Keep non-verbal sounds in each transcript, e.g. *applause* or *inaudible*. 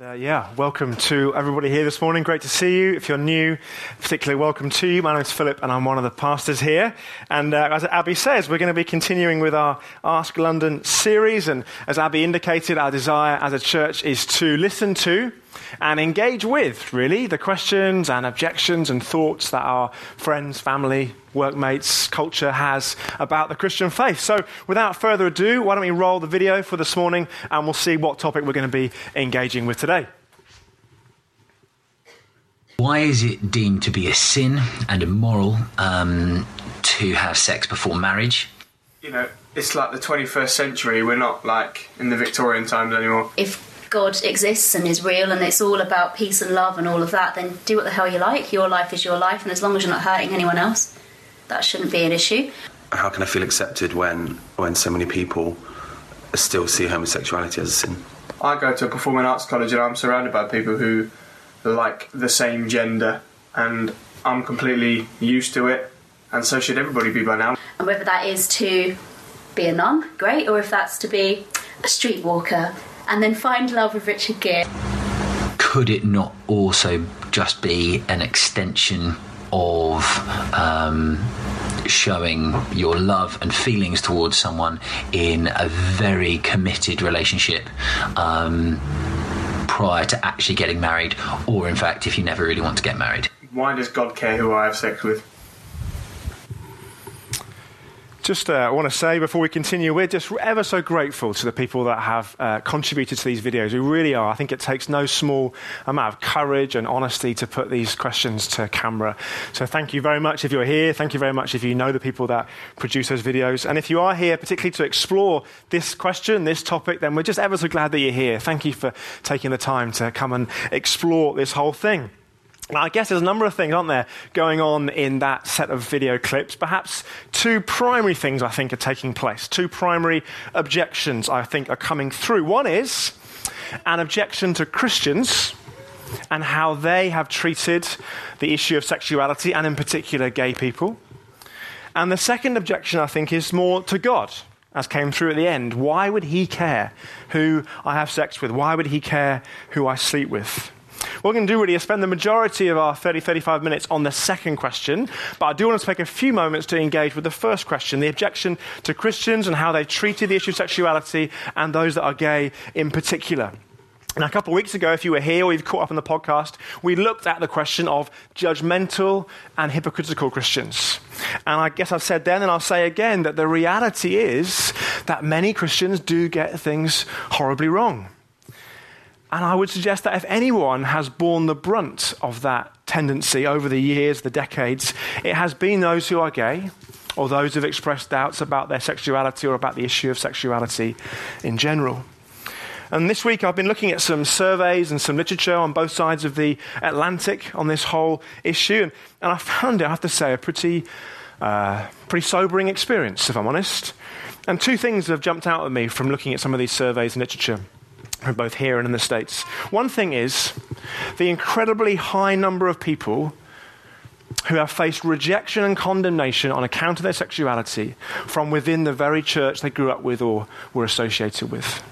Uh, yeah, welcome to everybody here this morning. Great to see you. If you're new, particularly welcome to you. My name is Philip, and I'm one of the pastors here. And uh, as Abby says, we're going to be continuing with our Ask London series. And as Abby indicated, our desire as a church is to listen to and engage with, really, the questions and objections and thoughts that our friends, family, workmates, culture has about the Christian faith. So, without further ado, why don't we roll the video for this morning and we'll see what topic we're going to be engaging with today. Why is it deemed to be a sin and immoral um, to have sex before marriage? You know, it's like the 21st century. We're not like in the Victorian times anymore. If God exists and is real and it's all about peace and love and all of that, then do what the hell you like. Your life is your life, and as long as you're not hurting anyone else, that shouldn't be an issue. How can I feel accepted when when so many people still see homosexuality as a sin? I go to a performing arts college and I'm surrounded by people who like the same gender, and I'm completely used to it, and so should everybody be by now. And whether that is to be a nun, great, or if that's to be a streetwalker and then find love with Richard Gere. Could it not also just be an extension of um, showing your love and feelings towards someone in a very committed relationship? Um, prior to actually getting married, or in fact, if you never really want to get married. Why does God care who I have sex with? Just uh, want to say before we continue, we're just ever so grateful to the people that have uh, contributed to these videos. We really are. I think it takes no small amount of courage and honesty to put these questions to camera. So thank you very much if you're here. Thank you very much if you know the people that produce those videos. And if you are here, particularly to explore this question, this topic, then we're just ever so glad that you're here. Thank you for taking the time to come and explore this whole thing. I guess there's a number of things, aren't there, going on in that set of video clips. Perhaps two primary things I think are taking place. Two primary objections I think are coming through. One is an objection to Christians and how they have treated the issue of sexuality, and in particular, gay people. And the second objection, I think, is more to God, as came through at the end. Why would He care who I have sex with? Why would He care who I sleep with? What we're going to do really is spend the majority of our 30, 35 minutes on the second question, but I do want to take a few moments to engage with the first question the objection to Christians and how they've treated the issue of sexuality and those that are gay in particular. Now, a couple of weeks ago, if you were here or you've caught up on the podcast, we looked at the question of judgmental and hypocritical Christians. And I guess I've said then and I'll say again that the reality is that many Christians do get things horribly wrong. And I would suggest that if anyone has borne the brunt of that tendency over the years, the decades, it has been those who are gay or those who have expressed doubts about their sexuality or about the issue of sexuality in general. And this week I've been looking at some surveys and some literature on both sides of the Atlantic on this whole issue. And, and I found it, I have to say, a pretty, uh, pretty sobering experience, if I'm honest. And two things have jumped out at me from looking at some of these surveys and literature both here and in the States. One thing is the incredibly high number of people who have faced rejection and condemnation on account of their sexuality from within the very church they grew up with or were associated with.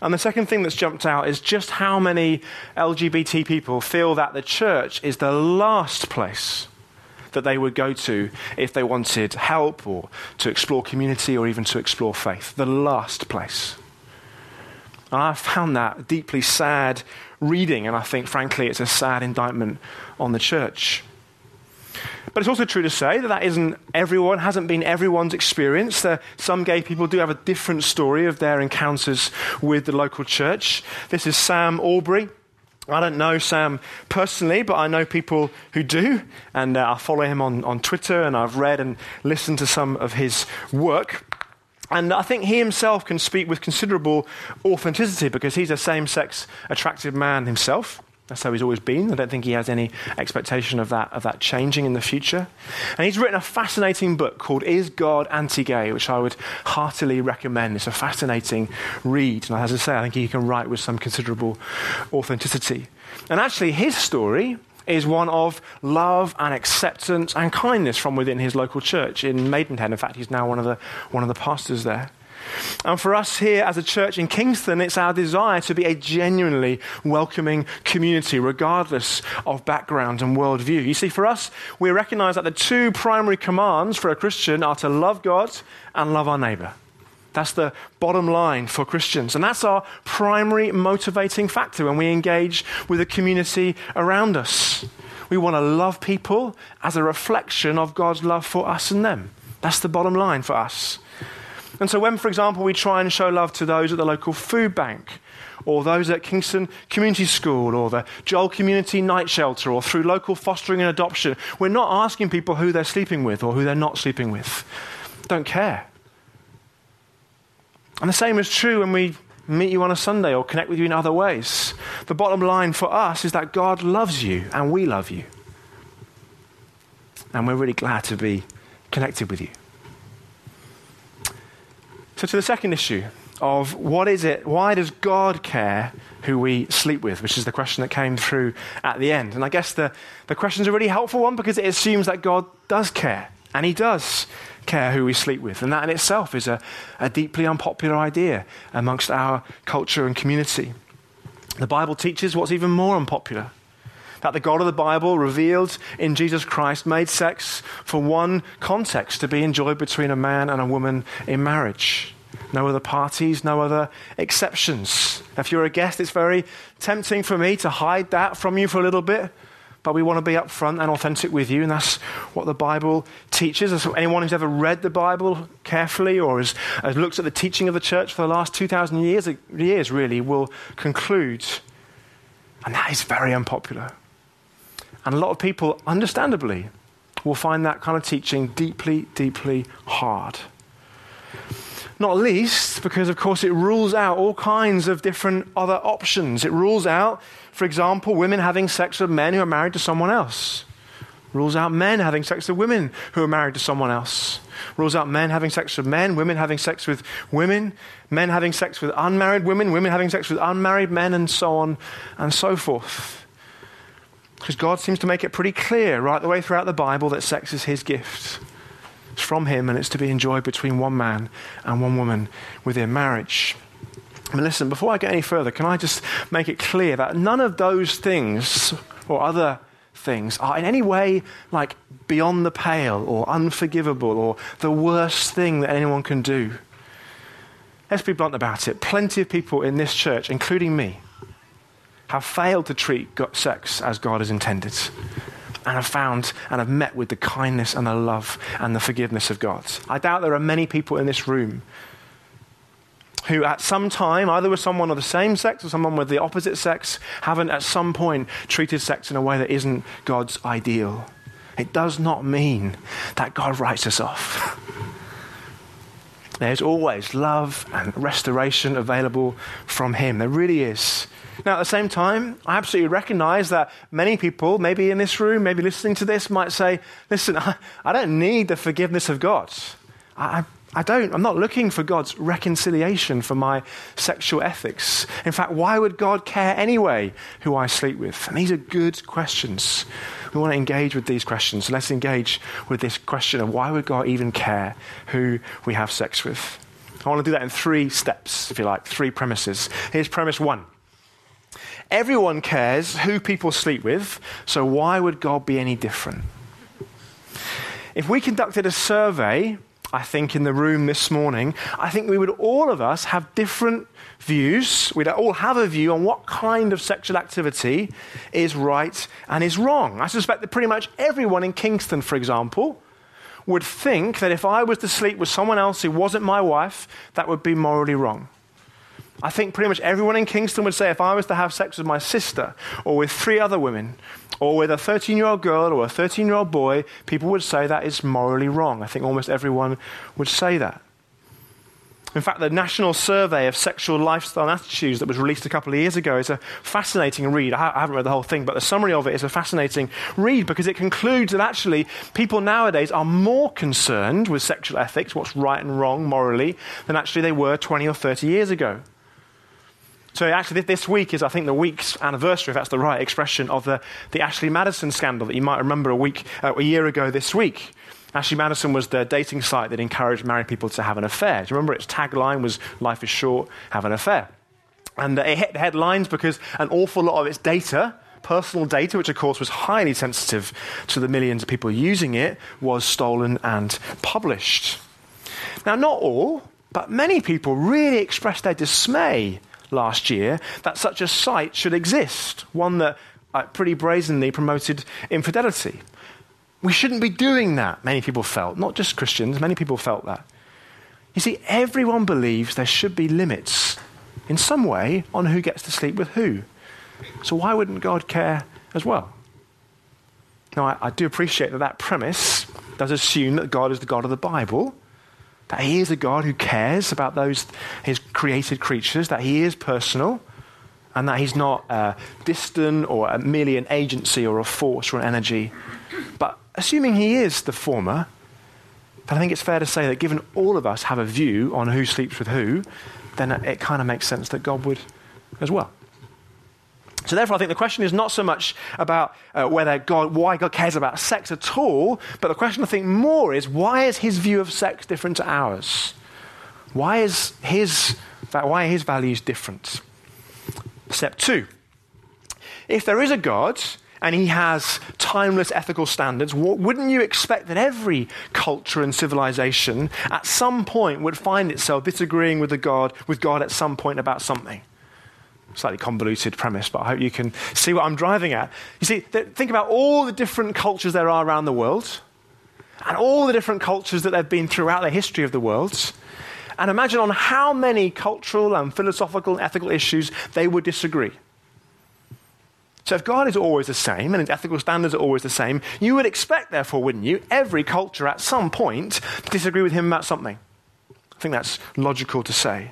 And the second thing that's jumped out is just how many LGBT people feel that the church is the last place that they would go to if they wanted help or to explore community or even to explore faith. The last place. And I found that deeply sad reading, and I think, frankly, it's a sad indictment on the church. But it's also true to say that that isn't everyone, hasn't been everyone's experience. There, some gay people do have a different story of their encounters with the local church. This is Sam Allberry. I don't know Sam personally, but I know people who do, and uh, I follow him on, on Twitter, and I've read and listened to some of his work. And I think he himself can speak with considerable authenticity because he's a same sex attractive man himself. That's how he's always been. I don't think he has any expectation of that, of that changing in the future. And he's written a fascinating book called Is God Anti Gay, which I would heartily recommend. It's a fascinating read. And as I say, I think he can write with some considerable authenticity. And actually, his story is one of love and acceptance and kindness from within his local church in Maidenhead. In fact, he's now one of the, one of the pastors there. And for us here as a church in Kingston, it's our desire to be a genuinely welcoming community, regardless of background and worldview. You see, for us, we recognize that the two primary commands for a Christian are to love God and love our neighbor. That's the bottom line for Christians. And that's our primary motivating factor when we engage with the community around us. We want to love people as a reflection of God's love for us and them. That's the bottom line for us. And so, when, for example, we try and show love to those at the local food bank, or those at Kingston Community School, or the Joel Community Night Shelter, or through local fostering and adoption, we're not asking people who they're sleeping with or who they're not sleeping with. Don't care. And the same is true when we meet you on a Sunday or connect with you in other ways. The bottom line for us is that God loves you and we love you. And we're really glad to be connected with you. So, to the second issue of what is it, why does God care who we sleep with, which is the question that came through at the end. And I guess the, the question is a really helpful one because it assumes that God does care, and He does care who we sleep with. And that in itself is a, a deeply unpopular idea amongst our culture and community. The Bible teaches what's even more unpopular that the God of the Bible, revealed in Jesus Christ, made sex for one context to be enjoyed between a man and a woman in marriage. No other parties, no other exceptions. If you're a guest, it's very tempting for me to hide that from you for a little bit but we want to be upfront and authentic with you, and that's what the Bible teaches. As anyone who's ever read the Bible carefully or has, has looked at the teaching of the church for the last 2,000 years, years, really, will conclude. And that is very unpopular. And a lot of people, understandably, will find that kind of teaching deeply, deeply hard. Not least because, of course, it rules out all kinds of different other options. It rules out for example, women having sex with men who are married to someone else. Rules out men having sex with women who are married to someone else. Rules out men having sex with men, women having sex with women, men having sex with unmarried women, women having sex with unmarried men, and so on and so forth. Because God seems to make it pretty clear right the way throughout the Bible that sex is His gift. It's from Him and it's to be enjoyed between one man and one woman within marriage. And listen, before I get any further, can I just make it clear that none of those things or other things are in any way like beyond the pale or unforgivable or the worst thing that anyone can do. Let's be blunt about it. Plenty of people in this church, including me, have failed to treat sex as God has intended and have found and have met with the kindness and the love and the forgiveness of God. I doubt there are many people in this room who at some time, either with someone of the same sex or someone with the opposite sex, haven't at some point treated sex in a way that isn't God's ideal. It does not mean that God writes us off. *laughs* There's always love and restoration available from Him. There really is. Now, at the same time, I absolutely recognize that many people, maybe in this room, maybe listening to this, might say, listen, I, *laughs* I don't need the forgiveness of God. I, I don't, I'm not looking for God's reconciliation for my sexual ethics. In fact, why would God care anyway who I sleep with? And these are good questions. We want to engage with these questions. So let's engage with this question of why would God even care who we have sex with? I want to do that in three steps, if you like, three premises. Here's premise one Everyone cares who people sleep with, so why would God be any different? If we conducted a survey I think, in the room this morning, I think we would all of us have different views. We'd all have a view on what kind of sexual activity is right and is wrong. I suspect that pretty much everyone in Kingston, for example, would think that if I was to sleep with someone else who wasn't my wife, that would be morally wrong. I think pretty much everyone in Kingston would say if I was to have sex with my sister or with three other women or with a 13 year old girl or a 13 year old boy, people would say that is morally wrong. I think almost everyone would say that. In fact, the National Survey of Sexual Lifestyle and Attitudes that was released a couple of years ago is a fascinating read. I haven't read the whole thing, but the summary of it is a fascinating read because it concludes that actually people nowadays are more concerned with sexual ethics, what's right and wrong morally, than actually they were 20 or 30 years ago. So actually, this week is, I think, the week's anniversary, if that's the right expression, of the, the Ashley Madison scandal that you might remember a week, uh, a year ago this week. Ashley Madison was the dating site that encouraged married people to have an affair. Do you remember its tagline was "Life is short, have an affair," and uh, it hit the headlines because an awful lot of its data personal data, which of course was highly sensitive to the millions of people using it, was stolen and published. Now, not all, but many people really expressed their dismay last year that such a site should exist, one that uh, pretty brazenly promoted infidelity. We shouldn't be doing that, many people felt. Not just Christians, many people felt that. You see, everyone believes there should be limits in some way on who gets to sleep with who. So why wouldn't God care as well? Now, I, I do appreciate that that premise does assume that God is the God of the Bible, that He is a God who cares about those His created creatures, that He is personal, and that He's not uh, distant or merely an agency or a force or an energy. But assuming He is the former, then I think it's fair to say that given all of us have a view on who sleeps with who, then it kind of makes sense that God would as well. So therefore, I think the question is not so much about uh, whether God, why God cares about sex at all, but the question I think more is why is his view of sex different to ours? Why is his, why are his values different? Step two. If there is a God and he has timeless ethical standards, wouldn't you expect that every culture and civilization at some point would find itself disagreeing with, the God, with God at some point about something? Slightly convoluted premise, but I hope you can see what I'm driving at. You see, th- think about all the different cultures there are around the world, and all the different cultures that they've been throughout the history of the world, and imagine on how many cultural and philosophical and ethical issues they would disagree. So, if God is always the same and his ethical standards are always the same, you would expect, therefore, wouldn't you, every culture at some point to disagree with him about something. I think that's logical to say.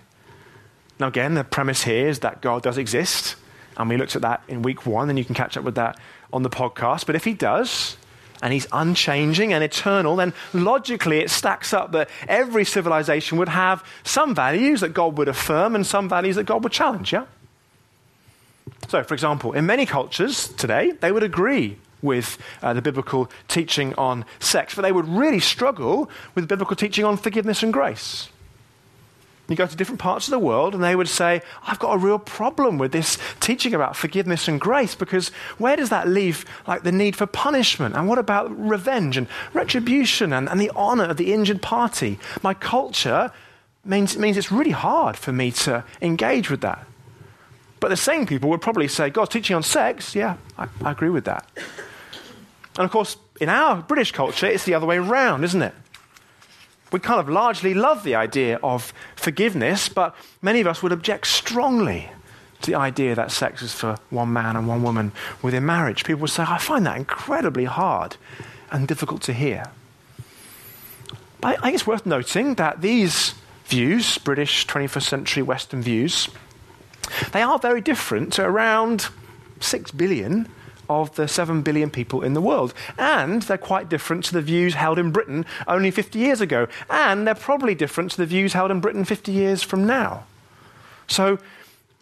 Now, again, the premise here is that God does exist, and we looked at that in week one, and you can catch up with that on the podcast. But if He does, and He's unchanging and eternal, then logically it stacks up that every civilization would have some values that God would affirm and some values that God would challenge, yeah? So, for example, in many cultures today, they would agree with uh, the biblical teaching on sex, but they would really struggle with biblical teaching on forgiveness and grace. You go to different parts of the world, and they would say, I've got a real problem with this teaching about forgiveness and grace because where does that leave like the need for punishment? And what about revenge and retribution and, and the honor of the injured party? My culture means, means it's really hard for me to engage with that. But the same people would probably say, God's teaching on sex, yeah, I, I agree with that. And of course, in our British culture, it's the other way around, isn't it? We kind of largely love the idea of forgiveness, but many of us would object strongly to the idea that sex is for one man and one woman within marriage. People would say, I find that incredibly hard and difficult to hear. But I think it's worth noting that these views, British 21st century Western views, they are very different to around 6 billion of the 7 billion people in the world. And they're quite different to the views held in Britain only 50 years ago. And they're probably different to the views held in Britain 50 years from now. So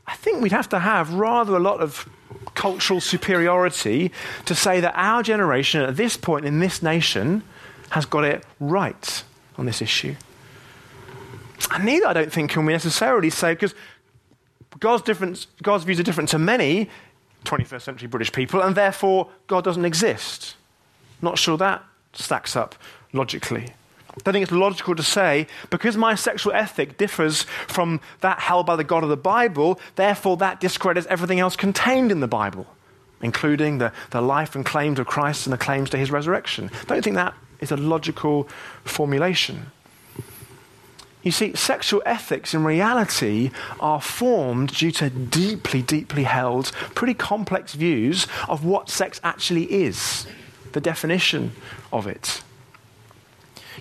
I think we'd have to have rather a lot of cultural superiority to say that our generation at this point in this nation has got it right on this issue. And neither, I don't think, can we necessarily say, because God's, God's views are different to many, 21st century British people, and therefore God doesn't exist. Not sure that stacks up logically. I don't think it's logical to say, because my sexual ethic differs from that held by the God of the Bible, therefore that discredits everything else contained in the Bible, including the, the life and claims of Christ and the claims to his resurrection. Don't think that is a logical formulation. You see, sexual ethics in reality are formed due to deeply, deeply held, pretty complex views of what sex actually is, the definition of it.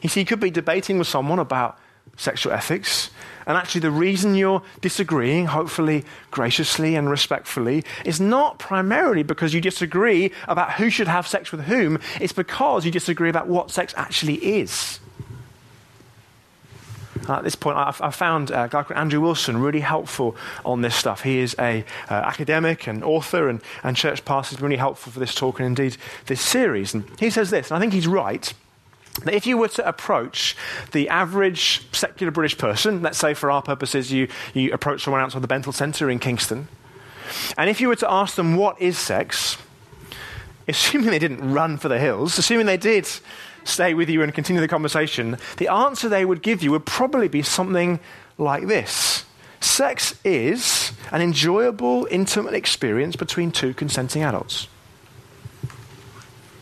You see, you could be debating with someone about sexual ethics, and actually, the reason you're disagreeing, hopefully graciously and respectfully, is not primarily because you disagree about who should have sex with whom, it's because you disagree about what sex actually is. Uh, at this point, I've, I've found a guy called Andrew Wilson really helpful on this stuff. He is a uh, academic and author and, and church pastor. He's really helpful for this talk and indeed this series. And he says this, and I think he's right. That if you were to approach the average secular British person, let's say for our purposes you, you approach someone outside the Bentall Centre in Kingston, and if you were to ask them what is sex, assuming they didn't run for the hills, assuming they did stay with you and continue the conversation, the answer they would give you would probably be something like this Sex is an enjoyable, intimate experience between two consenting adults.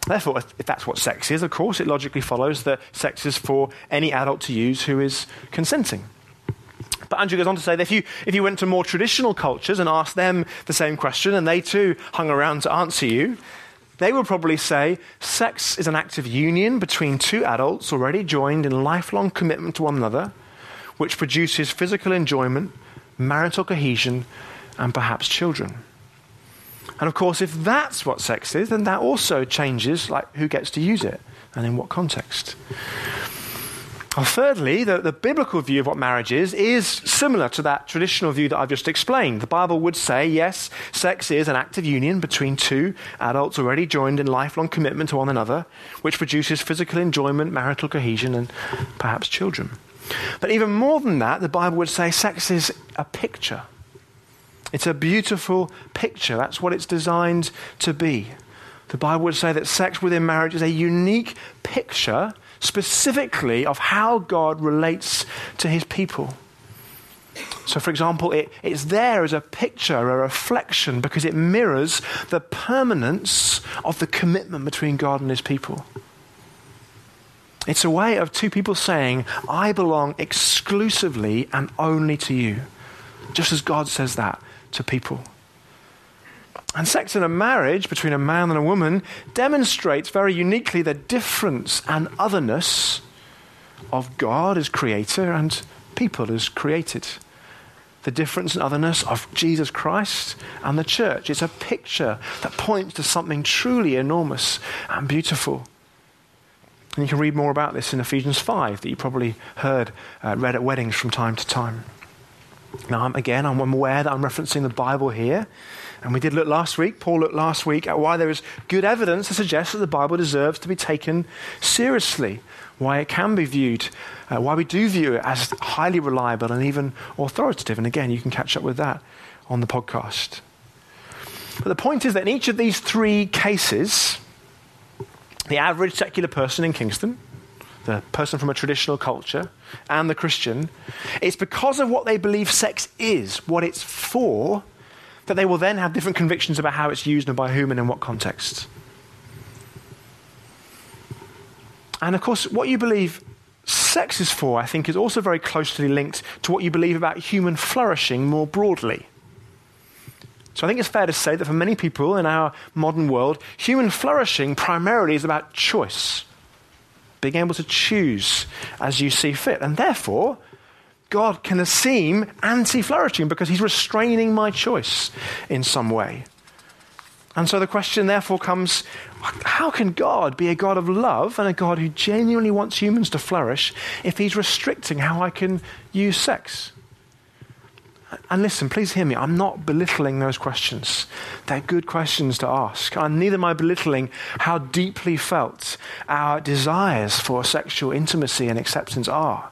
Therefore, if that's what sex is, of course, it logically follows that sex is for any adult to use who is consenting. But Andrew goes on to say that if you, if you went to more traditional cultures and asked them the same question, and they too hung around to answer you, they would probably say sex is an act of union between two adults already joined in lifelong commitment to one another, which produces physical enjoyment, marital cohesion, and perhaps children. And of course, if that's what sex is, then that also changes like who gets to use it and in what context. Well, thirdly, the, the, biblical view of what marriage is is similar to that traditional view that I've just explained. The Bible would say, yes, sex is an act of union between two adults already joined in lifelong commitment to one another, which produces physical enjoyment, marital cohesion, and perhaps children. But even more than that, the Bible would say sex is a picture. It's a beautiful picture. That's what it's designed to be. The Bible would say that sex within marriage is a unique picture specifically of how God relates to his people. So, for example, it, it's there as a picture, a reflection, because it mirrors the permanence of the commitment between God and his people. It's a way of two people saying, I belong exclusively and only to you, just as God says that to people. And sex in a marriage between a man and a woman demonstrates very uniquely the difference and otherness of God as creator and people as created. The difference and otherness of Jesus Christ and the church. It's a picture that points to something truly enormous and beautiful. And you can read more about this in Ephesians 5 that you probably heard uh, read at weddings from time to time. Now, I'm, again, I'm aware that I'm referencing the Bible here. And we did look last week, Paul looked last week at why there is good evidence to suggest that the Bible deserves to be taken seriously, why it can be viewed, uh, why we do view it as highly reliable and even authoritative. And again, you can catch up with that on the podcast. But the point is that in each of these three cases, the average secular person in Kingston, the person from a traditional culture, and the Christian, it's because of what they believe sex is, what it's for, that they will then have different convictions about how it's used and by whom and in what context. And of course, what you believe sex is for, I think, is also very closely linked to what you believe about human flourishing more broadly. So I think it's fair to say that for many people in our modern world, human flourishing primarily is about choice, being able to choose as you see fit. And therefore, God can seem anti flourishing because he's restraining my choice in some way. And so the question therefore comes how can God be a God of love and a God who genuinely wants humans to flourish if he's restricting how I can use sex? And listen, please hear me. I'm not belittling those questions. They're good questions to ask. And neither am I belittling how deeply felt our desires for sexual intimacy and acceptance are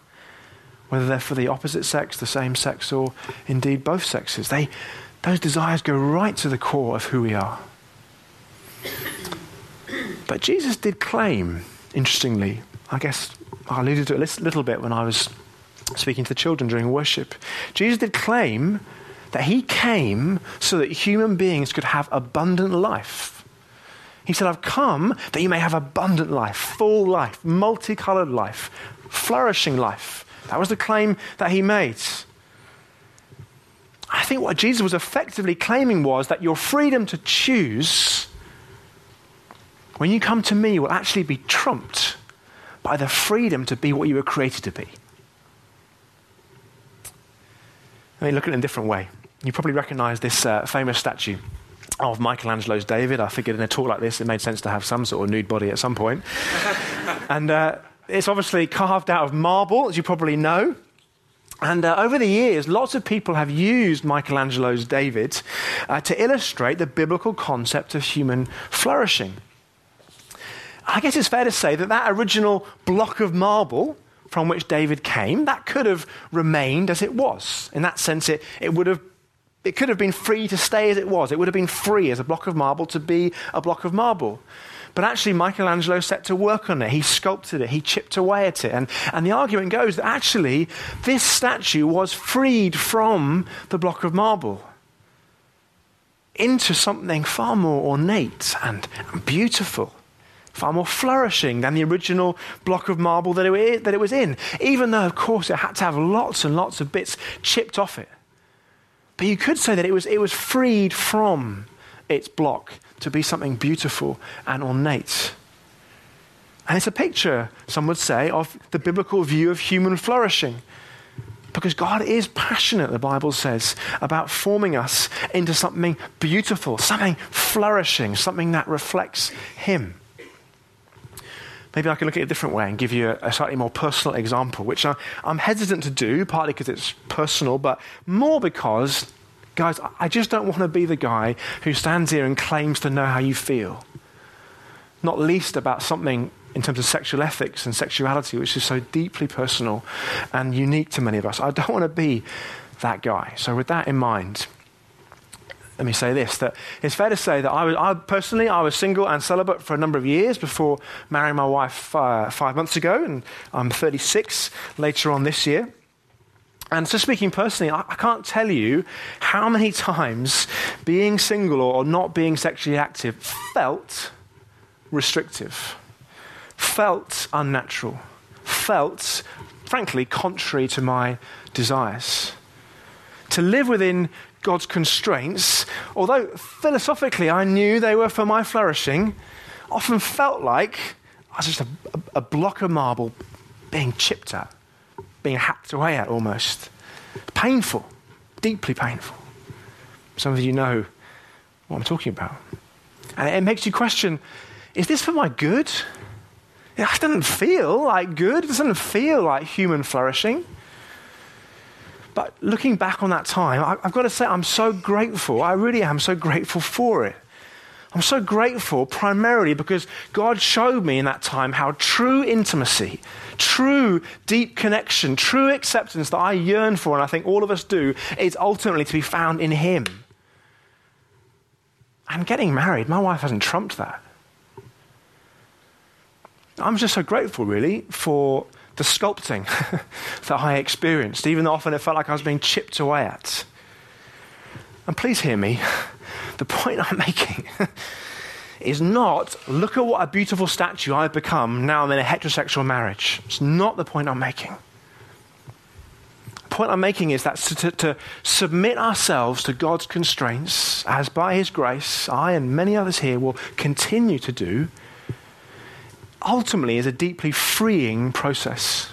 whether they're for the opposite sex, the same sex, or indeed both sexes. They, those desires go right to the core of who we are. But Jesus did claim, interestingly, I guess I alluded to it a little bit when I was speaking to the children during worship. Jesus did claim that he came so that human beings could have abundant life. He said, I've come that you may have abundant life, full life, multicolored life, flourishing life. That was the claim that he made. I think what Jesus was effectively claiming was that your freedom to choose when you come to me will actually be trumped by the freedom to be what you were created to be. Let me look at it in a different way. You probably recognize this uh, famous statue of Michelangelo's David. I figured in a talk like this, it made sense to have some sort of nude body at some point. *laughs* and uh, it's obviously carved out of marble, as you probably know. And uh, over the years, lots of people have used Michelangelo's David uh, to illustrate the biblical concept of human flourishing. I guess it's fair to say that that original block of marble from which David came, that could have remained as it was. In that sense, it, it would have it could have been free to stay as it was. It would have been free as a block of marble to be a block of marble. But actually, Michelangelo set to work on it. He sculpted it. He chipped away at it. And, and the argument goes that actually, this statue was freed from the block of marble into something far more ornate and, beautiful far more flourishing than the original block of marble that it, that it was in, even though, of course, it had to have lots and lots of bits chipped off it. But you could say that it was, it was freed from its block to be something beautiful and ornate. And it's a picture, some would say, of the biblical view of human flourishing. Because God is passionate, the Bible says, about forming us into something beautiful, something flourishing, something that reflects Him. Maybe I can look at it a different way and give you a, slightly more personal example, which I, am hesitant to do, partly because it's personal, but more because, guys, I just don't want to be the guy who stands here and claims to know how you feel. Not least about something in terms of sexual ethics and sexuality, which is so deeply personal and unique to many of us. I don't want to be that guy. So, with that in mind, let me say this that it's fair to say that I was I, personally I was single and celibate for a number of years before marrying my wife uh, five months ago, and I'm 36 later on this year. And so, speaking personally, I, I can't tell you how many *laughs* times being single or, not being sexually active felt restrictive, felt unnatural, felt, frankly, contrary to my desires. To live within God's constraints, although philosophically I knew they were for my flourishing, often felt like I was just a, a, block of marble being chipped at, being hacked away at almost. Painful, deeply painful. Some of you know what I'm talking about. And it makes you question is this for my good? It doesn't feel like good, it doesn't feel like human flourishing. But looking back on that time, I, I've got to say, I'm so grateful. I really am so grateful for it. I'm so grateful primarily because God showed me in that time how true intimacy, true deep connection, true acceptance that I yearn for, and I think all of us do, is ultimately to be found in Him. And getting married, my wife hasn't trumped that. I'm just so grateful, really, for the sculpting *laughs* that I experienced, even though often it felt like I was being chipped away at. And please hear me. The point I'm making *laughs* is not look at what a beautiful statue I've become now I'm in a heterosexual marriage. It's not the point I'm making. The point I'm making is that to, to, submit ourselves to God's constraints, as by His grace, I and many others here will continue to do ultimately is a deeply freeing process.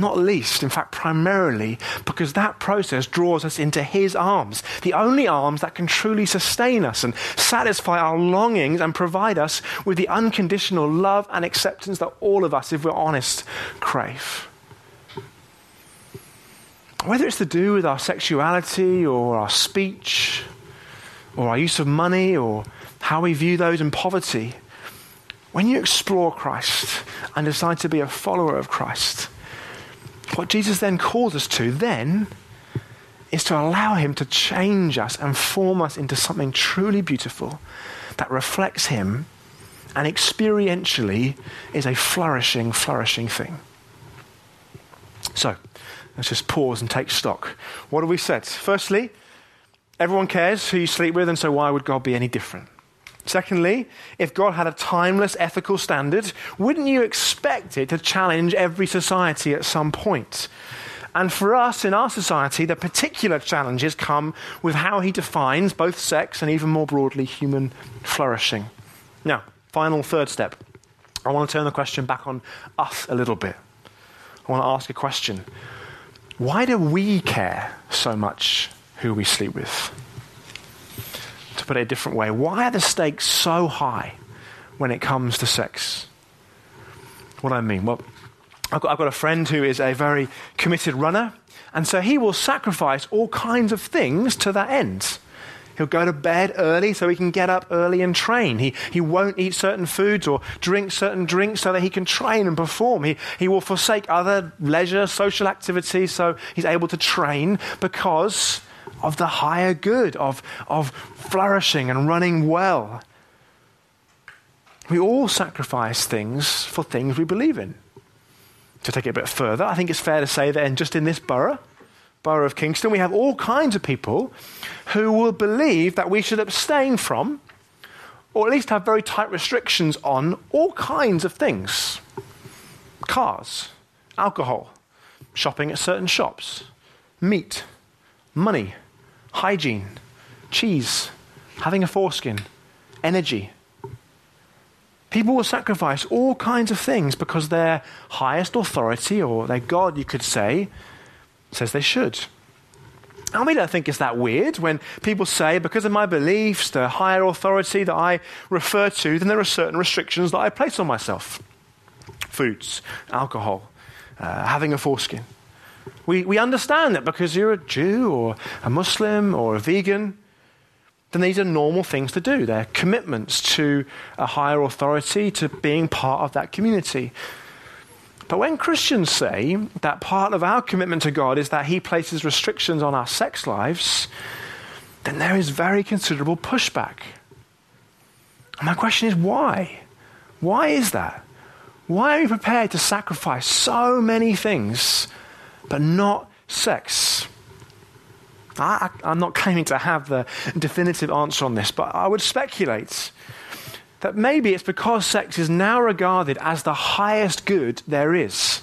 Not least, in fact, primarily, because that process draws us into His arms, the only arms that can truly sustain us and satisfy our longings and provide us with the unconditional love and acceptance that all of us, if we're honest, crave. Whether it's to do with our sexuality or our speech or our use of money or how we view those in poverty, when you explore Christ and decide to be a follower of Christ, what Jesus then calls us to then is to allow Him to change us and form us into something truly beautiful that reflects Him and experientially is a flourishing, flourishing thing. So, let's just pause and take stock. What have we said? Firstly, everyone cares who you sleep with, and so why would God be any different? Secondly, if God had a timeless ethical standard, wouldn't you expect it to challenge every society at some point? And for us in our society, the particular challenges come with how he defines both sex and even more broadly human flourishing. Now, final third step. I want to turn the question back on us a little bit. I want to ask a question. Why do we care so much who we sleep with? To put it a different way, why are the stakes so high when it comes to sex? What do I mean? Well, I've got, I've got a friend who is a very committed runner, and so he will sacrifice all kinds of things to that end. He'll go to bed early so he can get up early and train. He, he won't eat certain foods or drink certain drinks so that he can train and perform. He, he will forsake other leisure, social activities so he's able to train because of the higher good, of, of flourishing and running well. We all sacrifice things for things we believe in. To take it a bit further, I think it's fair to say that in, just in this borough, borough of Kingston, we have all kinds of people who will believe that we should abstain from, or at least have very tight restrictions on, all kinds of things cars, alcohol, shopping at certain shops, meat, money, hygiene, cheese, having a foreskin, energy. People will sacrifice all kinds of things because their highest authority, or their God, you could say, says they should. And we don't think it's that weird when people say, because of my beliefs, the higher authority that I refer to, then there are certain restrictions that I place on myself foods, alcohol, uh, having a foreskin. We, we understand that because you're a Jew or a Muslim or a vegan, then these are normal things to do. They're commitments to a higher authority, to being part of that community. But when Christians say that part of our commitment to God is that He places restrictions on our sex lives, then there is very considerable pushback. And my question is why? Why is that? Why are we prepared to sacrifice so many things, but not sex? I, am not claiming to have the definitive answer on this, but I would speculate that maybe it's because sex is now regarded as the highest good there is.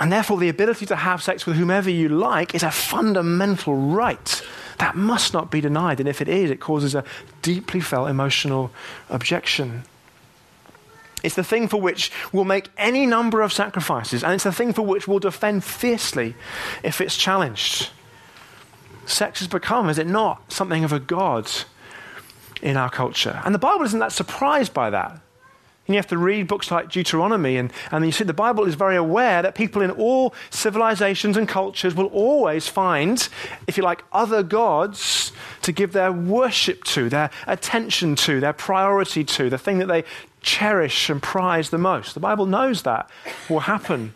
And therefore, the ability to have sex with whomever you like is a fundamental right that must not be denied. And if it is, it causes a deeply felt emotional objection. It's the thing for which we'll make any number of sacrifices, and it's the thing for which we'll defend fiercely if it's challenged. Sex has become, is it not, something of a god in our culture. And the Bible isn't that surprised by that. And you have to read books like Deuteronomy, and, and you see the Bible is very aware that people in all civilizations and cultures will always find, if you like, other gods to give their worship to, their attention to, their priority to, the thing that they cherish and prize the most. The Bible knows that will happen.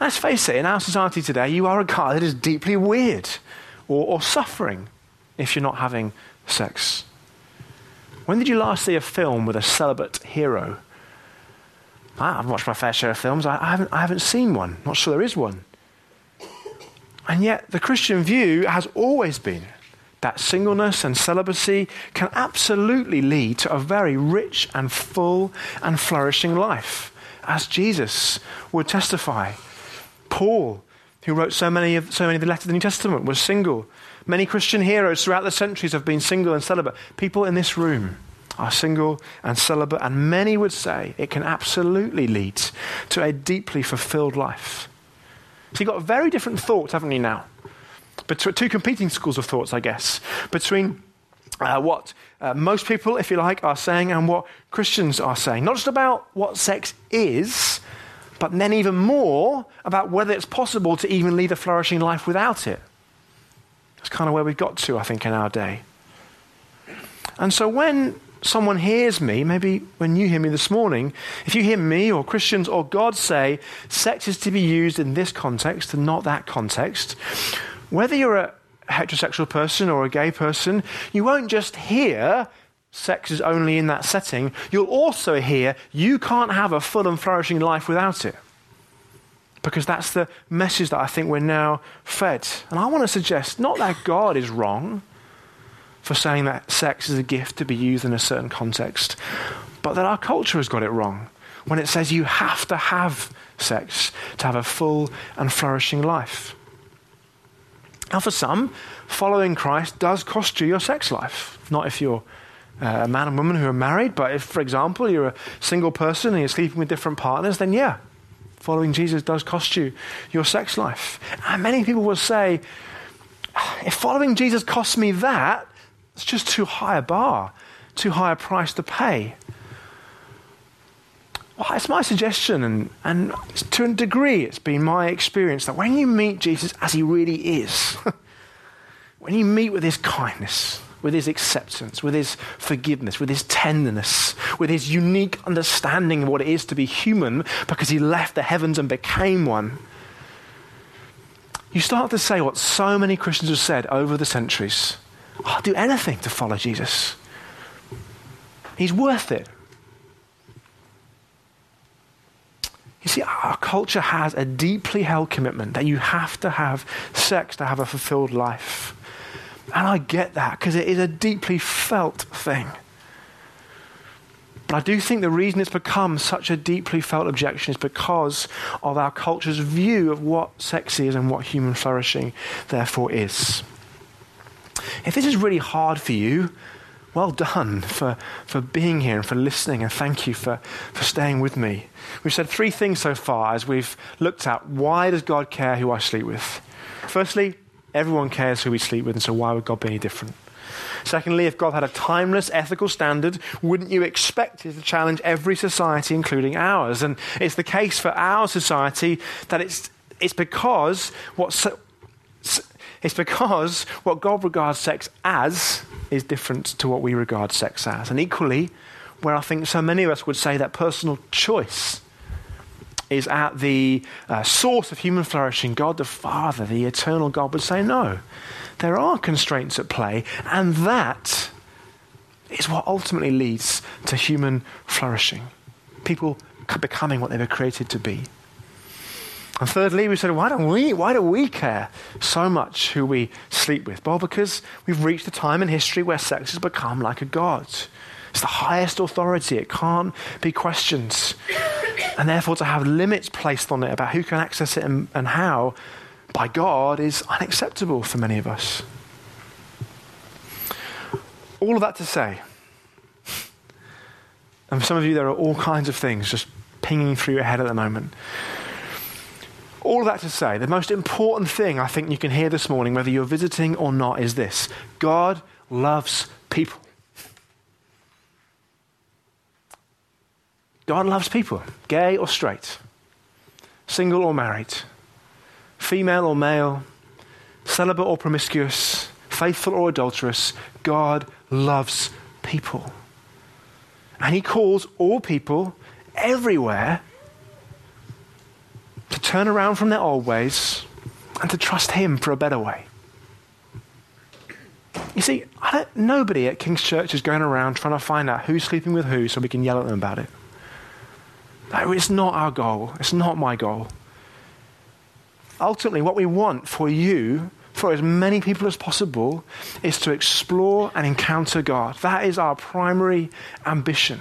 Let's face it, in our society today, you are a regarded as deeply weird or, or suffering if you're not having sex? When did you last see a film with a celibate hero? Ah, I've watched my fair share of films. I, haven't, I haven't seen one. Not sure there is one. And yet, the Christian view has always been that singleness and celibacy can absolutely lead to a very rich and full and flourishing life, as Jesus would testify. Paul, who wrote so many of, so many of the letters of the New Testament, was single. Many Christian heroes throughout the centuries have been single and celibate. People in this room are single and celibate, and many would say it can absolutely lead to a deeply fulfilled life. So you've got very different thoughts, haven't you, now? But two competing schools of thoughts, I guess, between uh, what uh, most people, if you like, are saying and what Christians are saying. Not just about what sex is, but then even more about whether it's possible to even lead a flourishing life without it. That's kind of where we've got to, I think, in our day. And so when someone hears me, maybe when you hear me this morning, if you hear me or Christians or God say sex is to be used in this context and not that context, whether you're a heterosexual person or a gay person, you won't just hear sex is only in that setting, you'll also hear you can't have a full and flourishing life without it because that's the message that I think we're now fed. And I want to suggest not that God is wrong for saying that sex is a gift to be used in a certain context, but that our culture has got it wrong when it says you have to have sex to have a full and flourishing life. Now, for some, following Christ does cost you your sex life. Not if you're uh, a man and woman who are married, but if, for example, you're a single person and you're sleeping with different partners, then yeah, following Jesus does cost you your sex life. And many people will say, if following Jesus costs me that, it's just too high a bar, too high a price to pay. Well, it's my suggestion, and, and to a degree, it's been my experience that when you meet Jesus as he really is, *laughs* when you meet with his kindness, with his acceptance, with his forgiveness, with his tenderness, with his unique understanding of what it is to be human because he left the heavens and became one, you start to say what so many Christians have said over the centuries I'll do anything to follow Jesus. He's worth it. You see, our culture has a deeply held commitment that you have to have sex to have a fulfilled life. And I get that because it is a deeply felt thing. But I do think the reason it's become such a deeply felt objection is because of our culture's view of what sex is and what human flourishing therefore is. If this is really hard for you, well done for, for being here and for listening, and thank you for, for staying with me. We've said three things so far as we've looked at why does God care who I sleep with? Firstly, everyone cares who we sleep with, and so why would God be any different? Secondly, if God had a timeless ethical standard, wouldn't you expect it to challenge every society, including ours? And it's the case for our society that it's, it's because what so, it's because what God regards sex as is different to what we regard sex as. And equally, where I think so many of us would say that personal choice is at the uh, source of human flourishing, God the Father, the eternal God, would say no there are constraints at play, and that is what ultimately leads to human flourishing. People becoming what they were created to be. And thirdly, we said, why don't we, why do we care so much who we sleep with? Well, because we've reached a time in history where sex has become like a god. It's the highest authority. It can't be questioned. And therefore, to have limits placed on it about who can access it and, and how by God is unacceptable for many of us. All of that to say, and for some of you, there are all kinds of things just pinging through your head at the moment. All of that to say, the most important thing I think you can hear this morning, whether you're visiting or not, is this God loves people. God loves people, gay or straight, single or married female or male, celibate or promiscuous, faithful or adulterous, God loves people. And He calls all people everywhere to turn around from their old ways and to trust Him for a better way. You see, nobody at King's Church is going around trying to find out who's sleeping with who so we can yell at them about it. No, it's not our goal. It's not my goal ultimately, what we want for you, for as many people as possible, is to explore and encounter God. That is our primary ambition.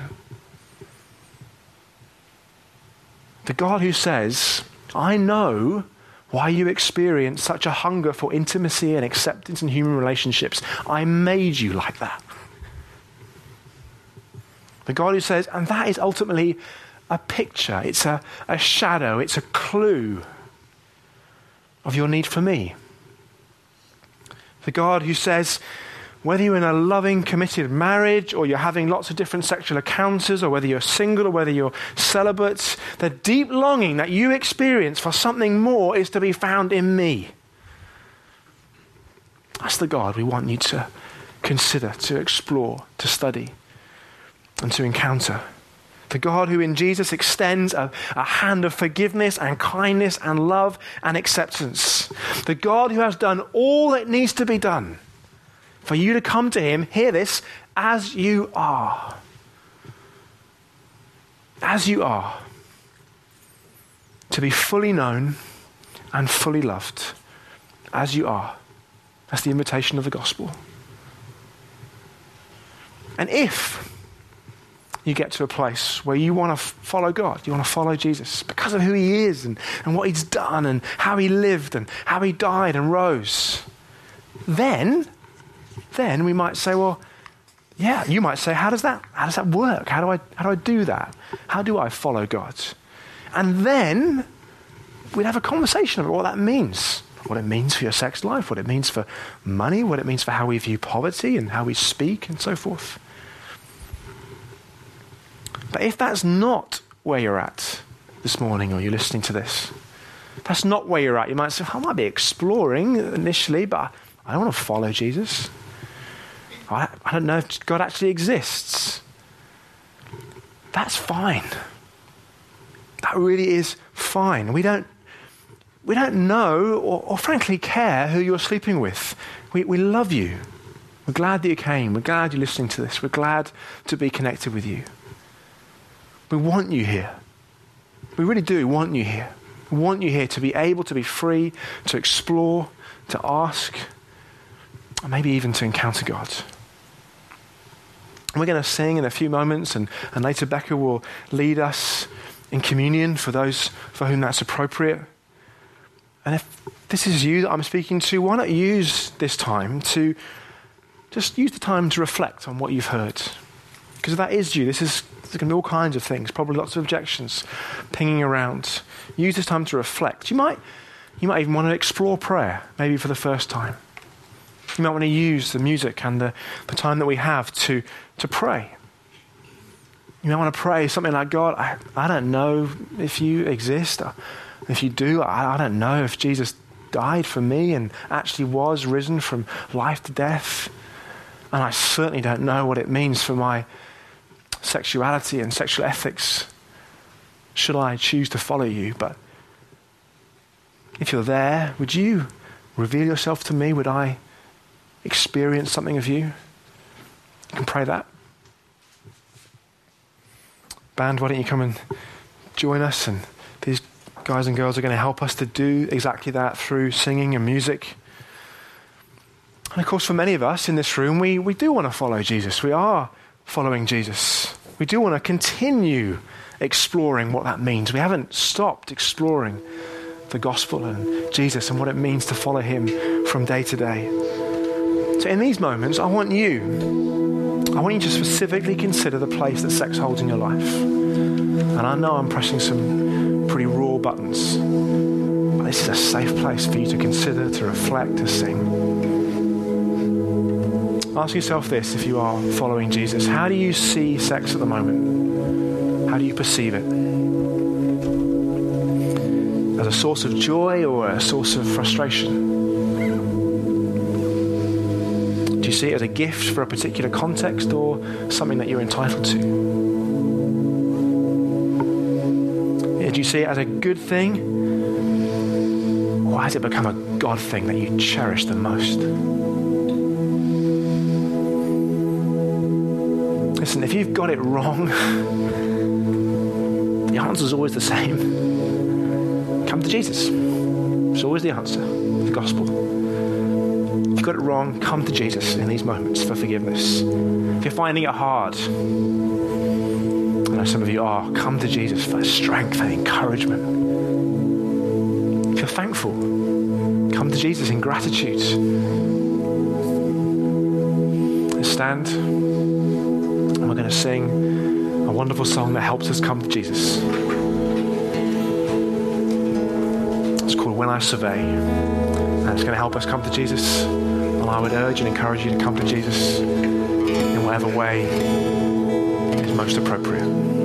The God who says, I know why you experience such a hunger for intimacy and acceptance in human relationships. I made you like that. The God who says, and that is ultimately a picture, it's a, a shadow, it's a clue of your need for me. The God who says, whether you're in a loving, committed marriage or you're having lots of different sexual encounters or whether you're single or whether you're celibate, the deep longing that you experience for something more is to be found in me. That's the God we want you to consider, to explore, to study, and to encounter. The God who in Jesus extends a, a, hand of forgiveness and kindness and love and acceptance. The God who has done all that needs to be done for you to come to Him, hear this, as you are. As you are. To be fully known and fully loved as you are. That's the invitation of the gospel. And if you get to a place where you want to follow God, you want to follow Jesus because of who he is and, and what he's done and how he lived and how he died and rose, then, then we might say, well, yeah, you might say, how does that, how does that work? How do I, how do I do that? How do I follow God? And then we'd have a conversation about what that means what it means for your sex life, what it means for money, what it means for how we view poverty and how we speak and so forth. But if that's not where you're at this morning or you're listening to this, that's not where you're at. You might say, I might be exploring initially, but I don't want to follow Jesus. I, I don't know if God actually exists. That's fine. That really is fine. We don't, we don't know or, or frankly care who you're sleeping with. We, we love you. We're glad that you came. We're glad you're listening to this. We're glad to be connected with you. We want you here. We really do want you here. We want you here to be able to be free, to explore, to ask, and maybe even to encounter God. We're going to sing in a few moments, and, and later Becca will lead us in communion for those for whom that's appropriate. And if this is you that I'm speaking to, why not use this time to just use the time to reflect on what you've heard? Because if that is you, this is there's going to be all kinds of things, probably lots of objections pinging around. Use this time to reflect. You might, you might even want to explore prayer, maybe for the first time. You might want to use the music and the, the time that we have to, to pray. You might want to pray something like, God, I, I don't know if you exist. If you do, I, I don't know if Jesus died for me and actually was risen from life to death. And I certainly don't know what it means for my sexuality and sexual ethics. Should I choose to follow you? But if you're there, would you reveal yourself to me? Would I experience something of you? Can pray that. Band, why don't you come and join us? And these guys and girls are going to help us to do exactly that through singing and music. And of course, for many of us in this room, we, we do want to follow Jesus. We are following Jesus. We do want to continue exploring what that means. We haven't stopped exploring the gospel and Jesus and what it means to follow him from day to day. So, in these moments, I want you, I want you to specifically consider the place that sex holds in your life. And I know I'm pressing some pretty raw buttons, but this is a safe place for you to consider, to reflect, to sing. Ask yourself this if you are following Jesus. How do you see sex at the moment? How do you perceive it? As a source of joy or a source of frustration? Do you see it as a gift for a particular context or something that you're entitled to? Do you see it as a good thing? Or has it become a God thing that you cherish the most? Listen, if you've got it wrong, *laughs* the answer is always the same. Come to Jesus. It's always the answer, the gospel. Got it wrong, come to Jesus in these moments for forgiveness. If you're finding it hard, I know some of you are, come to Jesus for strength and encouragement. If you're thankful, come to Jesus in gratitude. Stand and we're going to sing a wonderful song that helps us come to Jesus. It's called When I Survey. And it's going to help us come to Jesus. I would urge and encourage you to come to Jesus in whatever way is most appropriate.